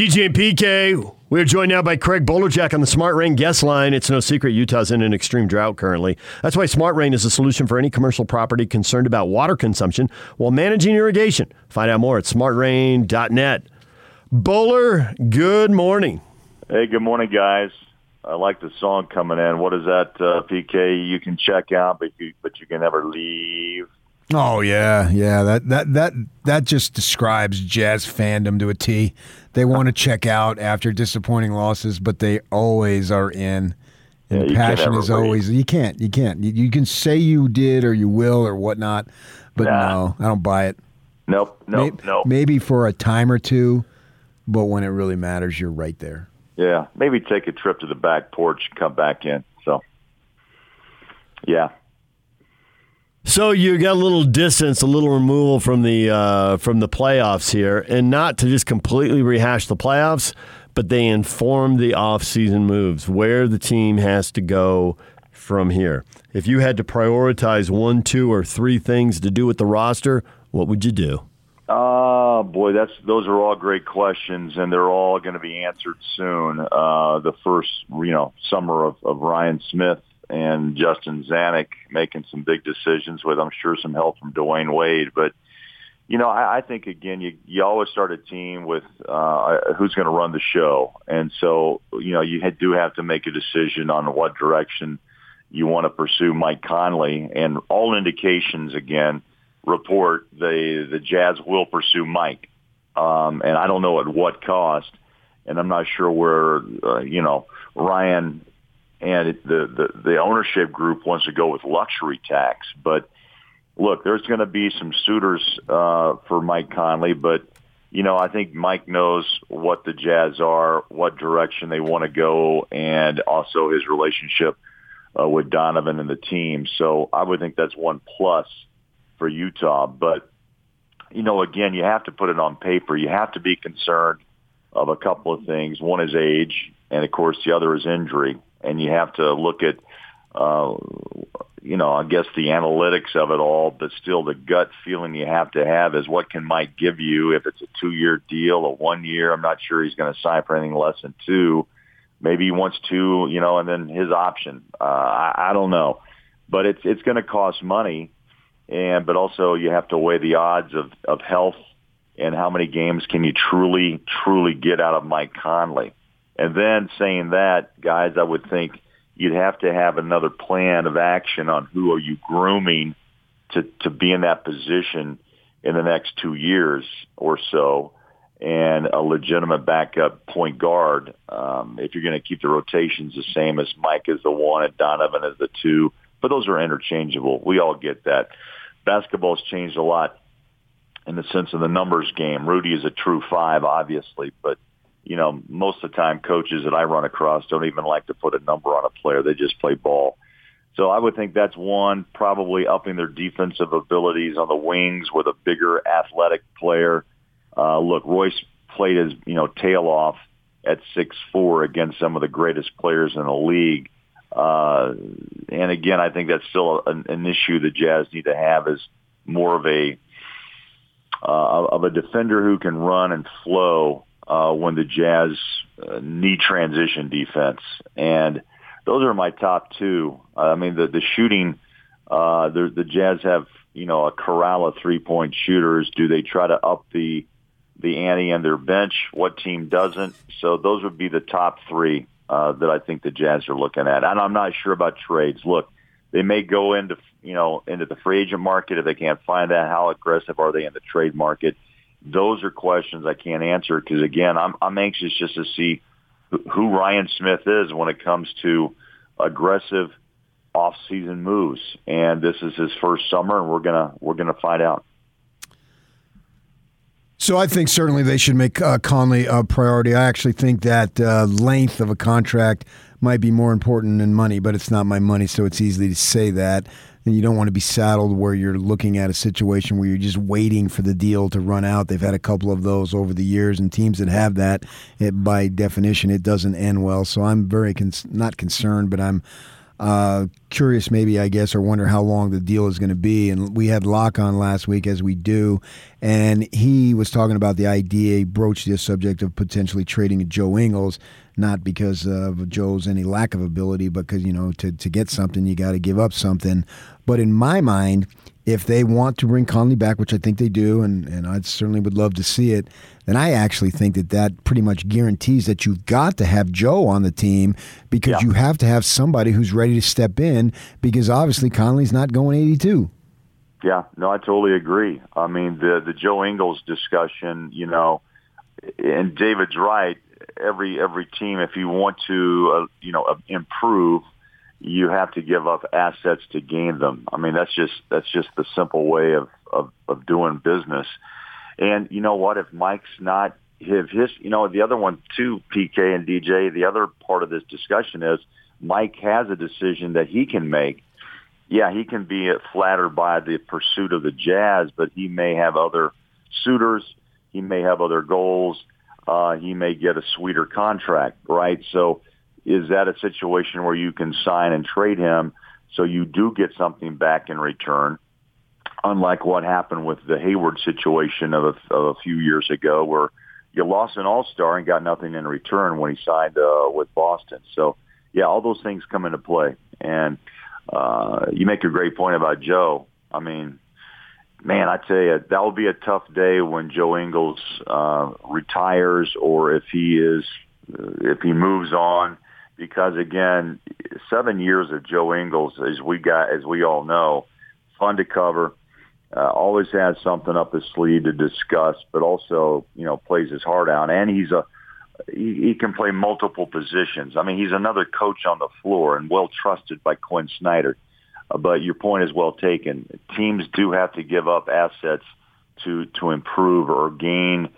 DJ and PK. We are joined now by Craig Bolerjack on the Smart Rain guest line. It's no secret Utah's in an extreme drought currently. That's why Smart Rain is a solution for any commercial property concerned about water consumption while managing irrigation. Find out more at smartrain.net. Bowler, good morning. Hey, good morning, guys. I like the song coming in. What is that, uh, PK? You can check out, but you but you can never leave. Oh yeah, yeah. That that that that just describes jazz fandom to a T. They want to check out after disappointing losses, but they always are in. And Yeah, passion is always you can't you can't you, you can say you did or you will or whatnot, but Nah. no, I don't buy it. Nope, nope, May- nope. Maybe for a time or two, but when it really matters, you're right there. Yeah, maybe take a trip to the back porch come back in. So, yeah, So you got a little distance, a little removal from the uh, from the playoffs here, and not to just completely rehash the playoffs, but they inform the offseason moves where the team has to go from here. If you had to prioritize one, two, or three things to do with the roster, what would you do? Oh boy, that's those are all great questions, and they're all going to be answered soon. Uh, the first, you know, summer of, of Ryan Smith and Justin Zanik making some big decisions with, I'm sure, some help from Dwyane Wade. But you know, I, I think again, you you always start a team with uh, who's going to run the show, and so you know you had- do have to make a decision on what direction you want to pursue Mike Conley, and all indications again report the the Jazz will pursue Mike, um, and I don't know at what cost, and I'm not sure where uh, you know Ryan and it, the, the the ownership group wants to go with luxury tax, but look, there's going to be some suitors uh, for Mike Conley, but you know I think Mike knows what the Jazz are, what direction they want to go, and also his relationship uh, with Donovan and the team. So I would think that's one plus for Utah. But, you know, again, you have to put it on paper. You have to be concerned of a couple of things. One is age, and of course the other is injury. And you have to look at, uh, you know, I guess the analytics of it all, but still the gut feeling you have to have is what can Mike give you if it's a two-year deal, a one-year. I'm not sure he's going to sign for anything less than two. Maybe he wants two, you know, and then his option. Uh, I, I don't know, but it's it's going to cost money and but also you have to weigh the odds of of health and how many games can you truly truly get out of Mike Conley. And then saying that, guys, I would think you'd have to have another plan of action on who are you grooming to to be in that position in the next 2 years or so and a legitimate backup point guard um, if you're going to keep the rotations the same as Mike is the one and Donovan is the two but those are interchangeable. We all get that basketball's changed a lot in the sense of the numbers game. Rudy is a true five, obviously, but you know, most of the time coaches that I run across don't even like to put a number on a player. They just play ball. So I would think that's one, probably upping their defensive abilities on the wings with a bigger athletic player. Uh, look, Royce played his, you know, tail off at six four against some of the greatest players in the league. Uh, and again, I think that's still an, an issue the Jazz need to have is more of a uh, of a defender who can run and flow uh, when the Jazz uh, need transition defense. And those are my top two. I mean, the the shooting, uh, the the Jazz have you know a corral of three point shooters. Do they try to up the the ante on their bench? What team doesn't? So those would be the top three uh, that I think the Jazz are looking at. And I'm not sure about trades. Look, they may go into you know into the free agent market if they can't find that. How aggressive are they in the trade market? Those are questions I can't answer because again, I'm I'm anxious just to see who- Ryan Smith is when it comes to aggressive off-season moves. And this is his first summer, and we're gonna we're gonna find out. So I think certainly they should make uh, Conley a priority. I actually think that uh, length of a contract might be more important than money, but it's not my money, so it's easy to say that. And you don't want to be saddled where you're looking at a situation where you're just waiting for the deal to run out. They've had a couple of those over the years, and teams that have that, it, by definition, it doesn't end well. So I'm very cons- not concerned, but I'm uh, curious, maybe I guess, or wonder how long the deal is going to be. And we had Locke on last week, as we do, and he was talking about the idea, he broached the subject of potentially trading Joe Ingles, not because of Joe's any lack of ability, but because you know to to get something you got to give up something. But in my mind, if they want to bring Conley back, which I think they do, and, and I certainly would love to see it, then I actually think that that pretty much guarantees that you've got to have Joe on the team because yeah. you have to have somebody who's ready to step in because obviously Conley's not going 82. Yeah, no, I totally agree. I mean, the the Joe Ingles discussion, you know, and David's right. Every every team, if you want to, uh, you know, improve, you have to give up assets to gain them. I mean, that's just that's just the simple way of of, of doing business. And you know what? If Mike's not if his, you know, the other one too, PK and DJ. The other part of this discussion is Mike has a decision that he can make. Yeah, he can be flattered by the pursuit of the Jazz, but he may have other suitors. He may have other goals. Uh, he may get a sweeter contract, right? So is that a situation where you can sign and trade him so you do get something back in return? Unlike what happened with the Hayward situation of a, of a few years ago, where you lost an All-Star and got nothing in return when he signed uh, with Boston. So, yeah, all those things come into play. And uh, you make a great point about Joe. I mean, man, I tell you, that will be a tough day when Joe Ingles uh, retires, or if he is, if he moves on because again, seven years of Joe Ingles, as we got, as we all know, fun to cover. Uh, always has something up his sleeve to discuss, but also you know plays his heart out, and he's a he, he can play multiple positions. I mean, he's another coach on the floor and well trusted by Quinn Snyder. Uh, but your point is well taken. Teams do have to give up assets to to improve or gain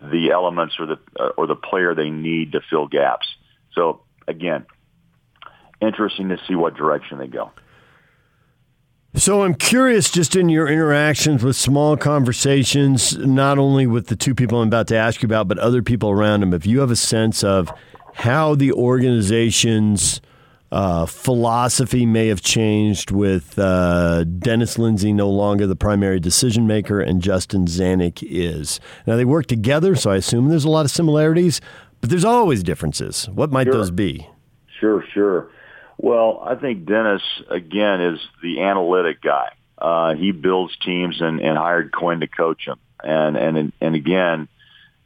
the elements or the uh, or the player they need to fill gaps. So again, interesting to see what direction they go. So I'm curious, just in your interactions with small conversations, not only with the two people I'm about to ask you about, but other people around them, if you have a sense of how the organization's uh, philosophy may have changed with uh, Dennis Lindsay no longer the primary decision maker and Justin Zanik is. Now, they work together, so I assume there's a lot of similarities, but there's always differences. What might sure. those be? Sure, sure. Well, I think Dennis again is the analytic guy. Uh, he builds teams and, and hired Quinn to coach them, and and and again,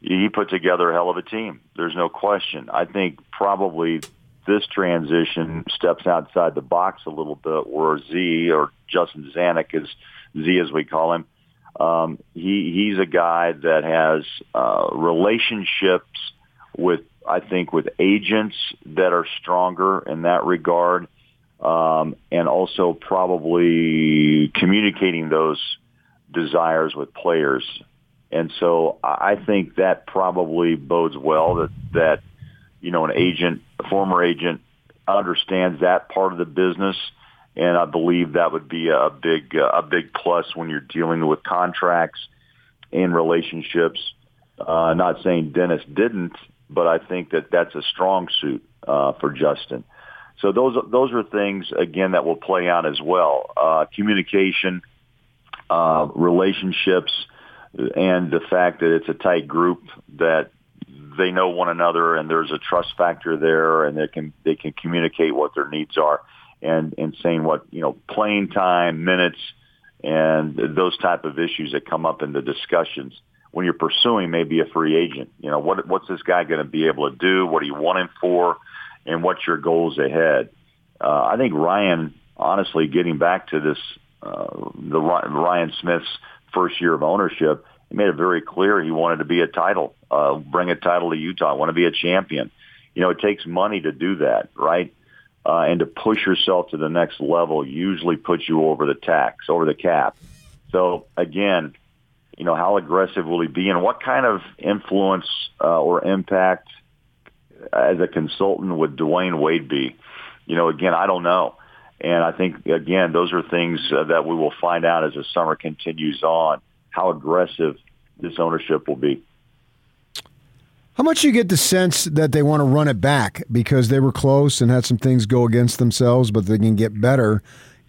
he put together a hell of a team. There's no question. I think probably this transition steps outside the box a little bit, where Z or Justin Zanik is Z as we call him. Um, he he's a guy that has uh, relationships with I think with agents that are stronger in that regard, um, and also probably communicating those desires with players. And so I think that probably bodes well that that you know an agent, a former agent, understands that part of the business, and I believe that would be a big a big plus when you're dealing with contracts and relationships. Uh, not saying Dennis didn't, but I think that that's a strong suit uh, for Justin. So those those are things again that will play out as well. Uh, communication, uh, relationships, and the fact that it's a tight group that they know one another and there's a trust factor there, and they can they can communicate what their needs are, and and saying what you know playing time, minutes, and those type of issues that come up in the discussions when you're pursuing maybe a free agent. You know, what what's this guy going to be able to do? What do you want him for? And what's your goals ahead? Uh, I think Ryan, honestly, getting back to this, uh, the Ryan Smith's first year of ownership, he made it very clear he wanted to be a title, uh, bring a title to Utah, want to be a champion. You know, it takes money to do that, right? Uh, and to push yourself to the next level usually puts you over the tax, over the cap. So again, you know, how aggressive will he be and what kind of influence uh, or impact as a consultant would Dwyane Wade be? You know, again, I don't know. And I think, again, those are things uh, that we will find out as the summer continues on, how aggressive this ownership will be. How much you get the sense that they want to run it back because they were close and had some things go against themselves, but they can get better.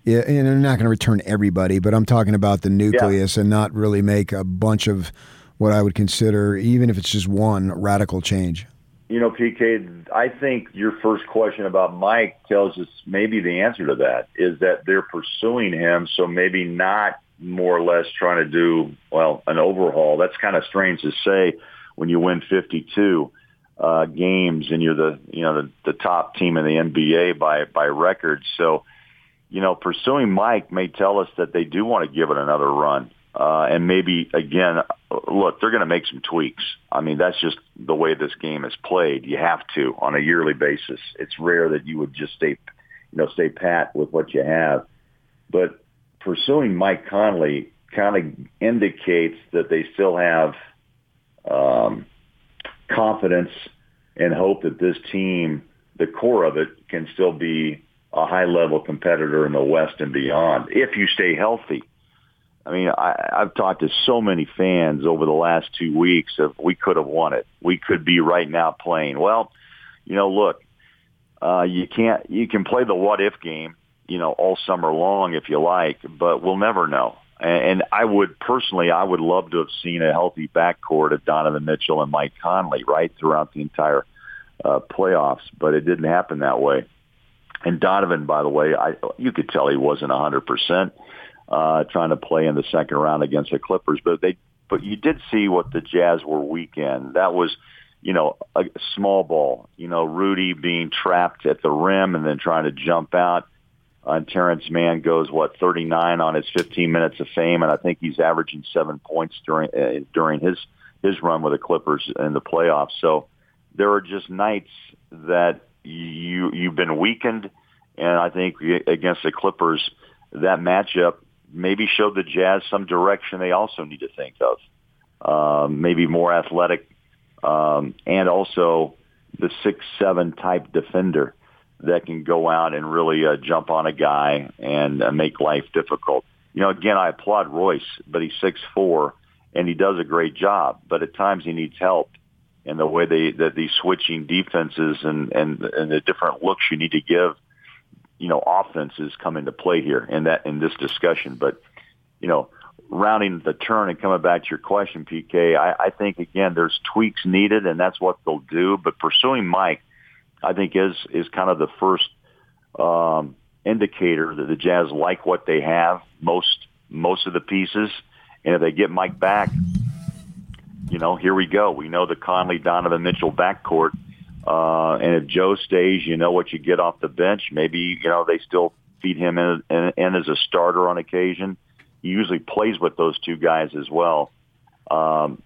Yeah, and they're not going to return everybody, but I'm talking about the nucleus yeah. and not really make a bunch of what I would consider, even if it's just one radical change. You know, PK, I think your first question about Mike tells us maybe the answer to that is that they're pursuing him, so maybe not more or less trying to do, well, an overhaul. That's kind of strange to say when you win 52 uh, games and you're the, you know, the, the top team in the NBA by, by record. So, you know, pursuing Mike may tell us that they do want to give it another run. Uh, and maybe again, look, they're going to make some tweaks. I mean, that's just the way this game is played. You have to on a yearly basis. It's rare that you would just stay, you know, stay pat with what you have. But pursuing Mike Conley kind of indicates that they still have um, confidence and hope that this team, the core of it, can still be a high level competitor in the West and beyond if you stay healthy. I mean, I, I've talked to so many fans over the last two weeks of we could have won it. We could be right now playing. Well, you know, look, uh, you can't, you can play the what if game, you know, all summer long if you like, but we'll never know. And, and I would personally, I would love to have seen a healthy backcourt of Donovan Mitchell and Mike Conley right throughout the entire uh, playoffs, but it didn't happen that way. And Donovan, by the way, I, you could tell he wasn't a hundred percent uh, trying to play in the second round against the Clippers. But they, but you did see what the Jazz were weak in. That was, you know, a small ball. You know, Rudy being trapped at the rim and then trying to jump out. Uh, and Terance Mann goes what 39 on his 15 minutes of fame, and I think he's averaging seven points during uh, during his his run with the Clippers in the playoffs. So there are just nights that you you've been weakened, and I think against the Clippers, that matchup maybe showed the Jazz some direction they also need to think of. Um, maybe more athletic, um, and also the six seven type defender that can go out and really uh, jump on a guy and uh, make life difficult. You know, again, I applaud Royce, but he's six four and he does a great job. But at times he needs help in the way they that these switching defenses and and and the different looks you need to give you know, offenses come into play here in that in this discussion. But you know, rounding the turn and coming back to your question, PK, I, I think again there's tweaks needed, and that's what they'll do. But pursuing Mike, I think is is kind of the first um, indicator that the Jazz like what they have most most of the pieces, and if they get Mike back, you know, here we go. We know the Conley Donovan Mitchell backcourt uh, and if Joe stays, you know what you get off the bench. Maybe you know they still feed him in, in, in as a starter on occasion. He usually plays with those two guys as well. Um,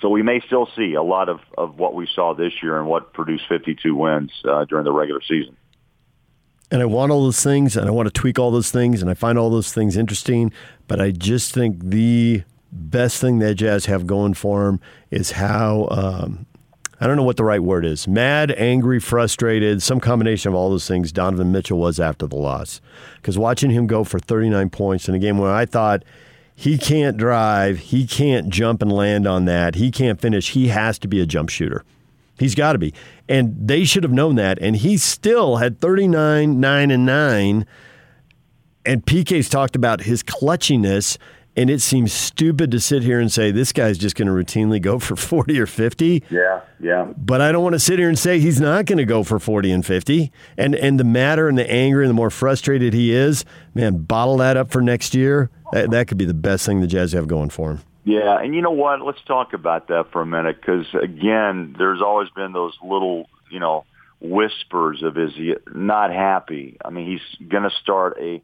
so we may still see a lot of, of what we saw this year and what produced 52 wins uh, during the regular season. And I want all those things, and I want to tweak all those things, and I find all those things interesting. But I just think the best thing that Jazz have going for them is how um, I don't know what the right word is. Mad, angry, frustrated, some combination of all those things Donovan Mitchell was after the loss. Because watching him go for 39 points in a game where I thought he can't drive, he can't jump and land on that, he can't finish, he has to be a jump shooter. He's got to be. And they should have known that. And he still had 39, 9, and 9. And PK's talked about his clutchiness and it seems stupid to sit here and say this guy's just going to routinely go for 40 or 50. Yeah, yeah. But I don't want to sit here and say he's not going to go for 40 and 50. And and the madder and the anger and the more frustrated he is, man, bottle that up for next year. That, that could be the best thing the Jazz have going for him. Yeah, and you know what? Let's talk about that for a minute because again, there's always been those little, you know, whispers of is he not happy? I mean, he's going to start a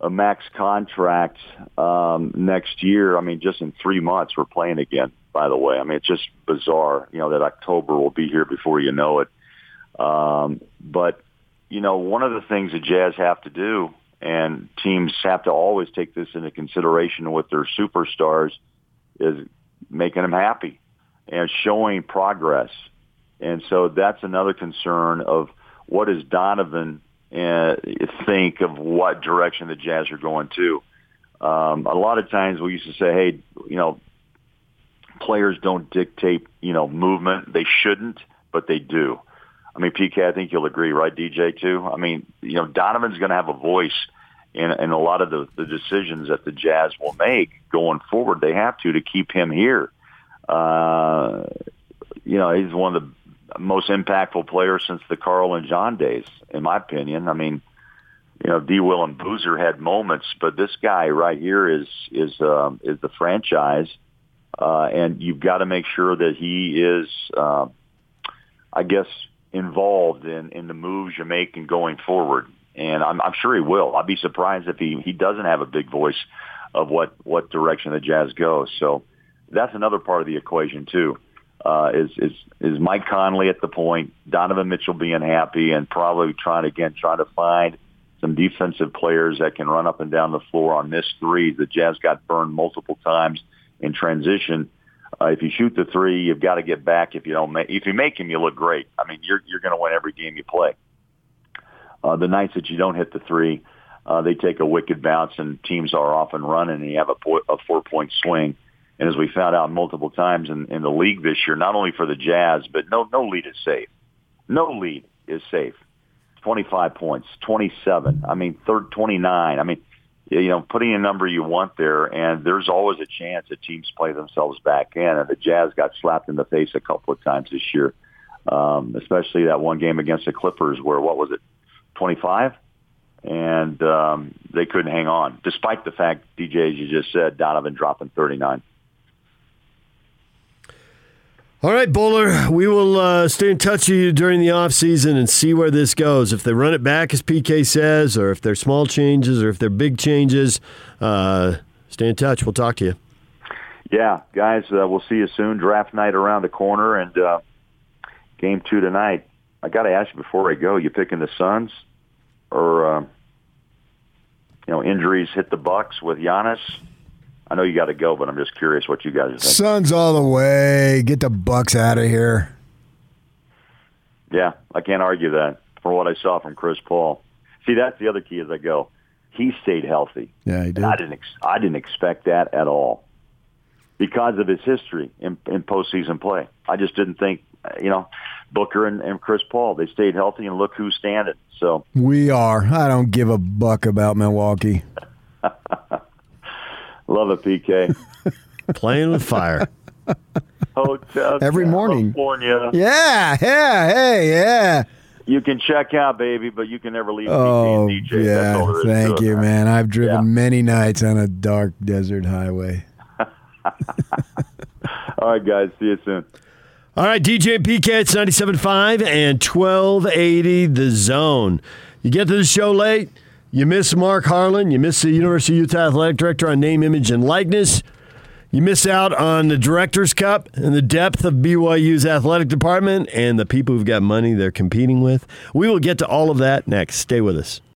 a max contract um, next year. I mean, just in three months, we're playing again. By the way, I mean it's just bizarre. You know that October will be here before you know it. Um, but you know, one of the things the Jazz have to do, and teams have to always take this into consideration with their superstars, is making them happy and showing progress. And so that's another concern of what is Donovan and think of what direction the Jazz are going to. Um, a lot of times we used to say, hey, you know, players don't dictate, you know, movement. They shouldn't, but they do. I mean, PK, I think you'll agree, right, DJ, too? I mean, you know, Donovan's going to have a voice in, in a lot of the, the decisions that the Jazz will make going forward. They have to to keep him here. Uh, you know, he's one of the most impactful players since the Carl and John days, in my opinion. I mean, you know, D. Will and Boozer had moments, but this guy right here is is um, is the franchise, uh, and you've got to make sure that he is, uh, I guess, involved in in the moves you're making going forward. And I'm, I'm sure he will. I'd be surprised if he he doesn't have a big voice of what what direction the Jazz goes. So that's another part of the equation too. Uh, is is is Mike Conley at the point, Donovan Mitchell being happy, and probably trying again trying to find some defensive players that can run up and down the floor on missed threes. The Jazz got burned multiple times in transition. Uh, if you shoot the three, you've got to get back. If you don't make, if you make them, you look great. I mean, you're you're going to win every game you play. Uh, the nights that you don't hit the three, uh, they take a wicked bounce, and teams are off and running, and you have a, po- a four point swing. And as we found out multiple times in, in the league this year, not only for the Jazz, but no no lead is safe. No lead is safe. 25 points, 27. I mean, third 29. I mean, you know, putting a number you want there, and there's always a chance that teams play themselves back in. And the Jazz got slapped in the face a couple of times this year, um, especially that one game against the Clippers, where what was it, 25, and um, they couldn't hang on, despite the fact, DJ, as you just said, Donovan dropping 39. All right, Bowler, we will uh, stay in touch with you during the offseason and see where this goes. If they run it back, as PK says, or if they're small changes, or if they're big changes, uh, stay in touch. We'll talk to you. Yeah, guys, uh, we'll see you soon. Draft night around the corner, and uh, game two tonight. I got to ask you before I go: you picking the Suns, or uh, you know, injuries hit the Bucks with Giannis? I know you got to go, but I'm just curious what you guys think. Suns all the way. Get the Bucks out of here. Yeah, I can't argue that. From what I saw from Chris Paul, see that's the other key as I go. He stayed healthy. Yeah, he did. I didn't. Ex- I didn't expect that at all because of his history in, in postseason play. I just didn't think, you know, Booker and, and Chris Paul they stayed healthy, and look who's standing. So we are. I don't give a buck about Milwaukee. Love it, PK. Playing with fire. Hotel Every morning. California. Yeah, yeah, hey, yeah. You can check out, baby, but you can never leave Oh, PK and DJ. That's all there yeah. Thank to it, you, man. I've driven Yeah. many nights on a dark desert highway. All right, guys. See you soon. All right, DJ and PK, it's 97.5 and 1280 The Zone. You get to the show late, you miss Mark Harlan, you miss the University of Utah Athletic Director on name, image, and likeness. You miss out on the Director's Cup and the depth of BYU's athletic department and the people who've got money they're competing with. We will get to all of that next. Stay with us.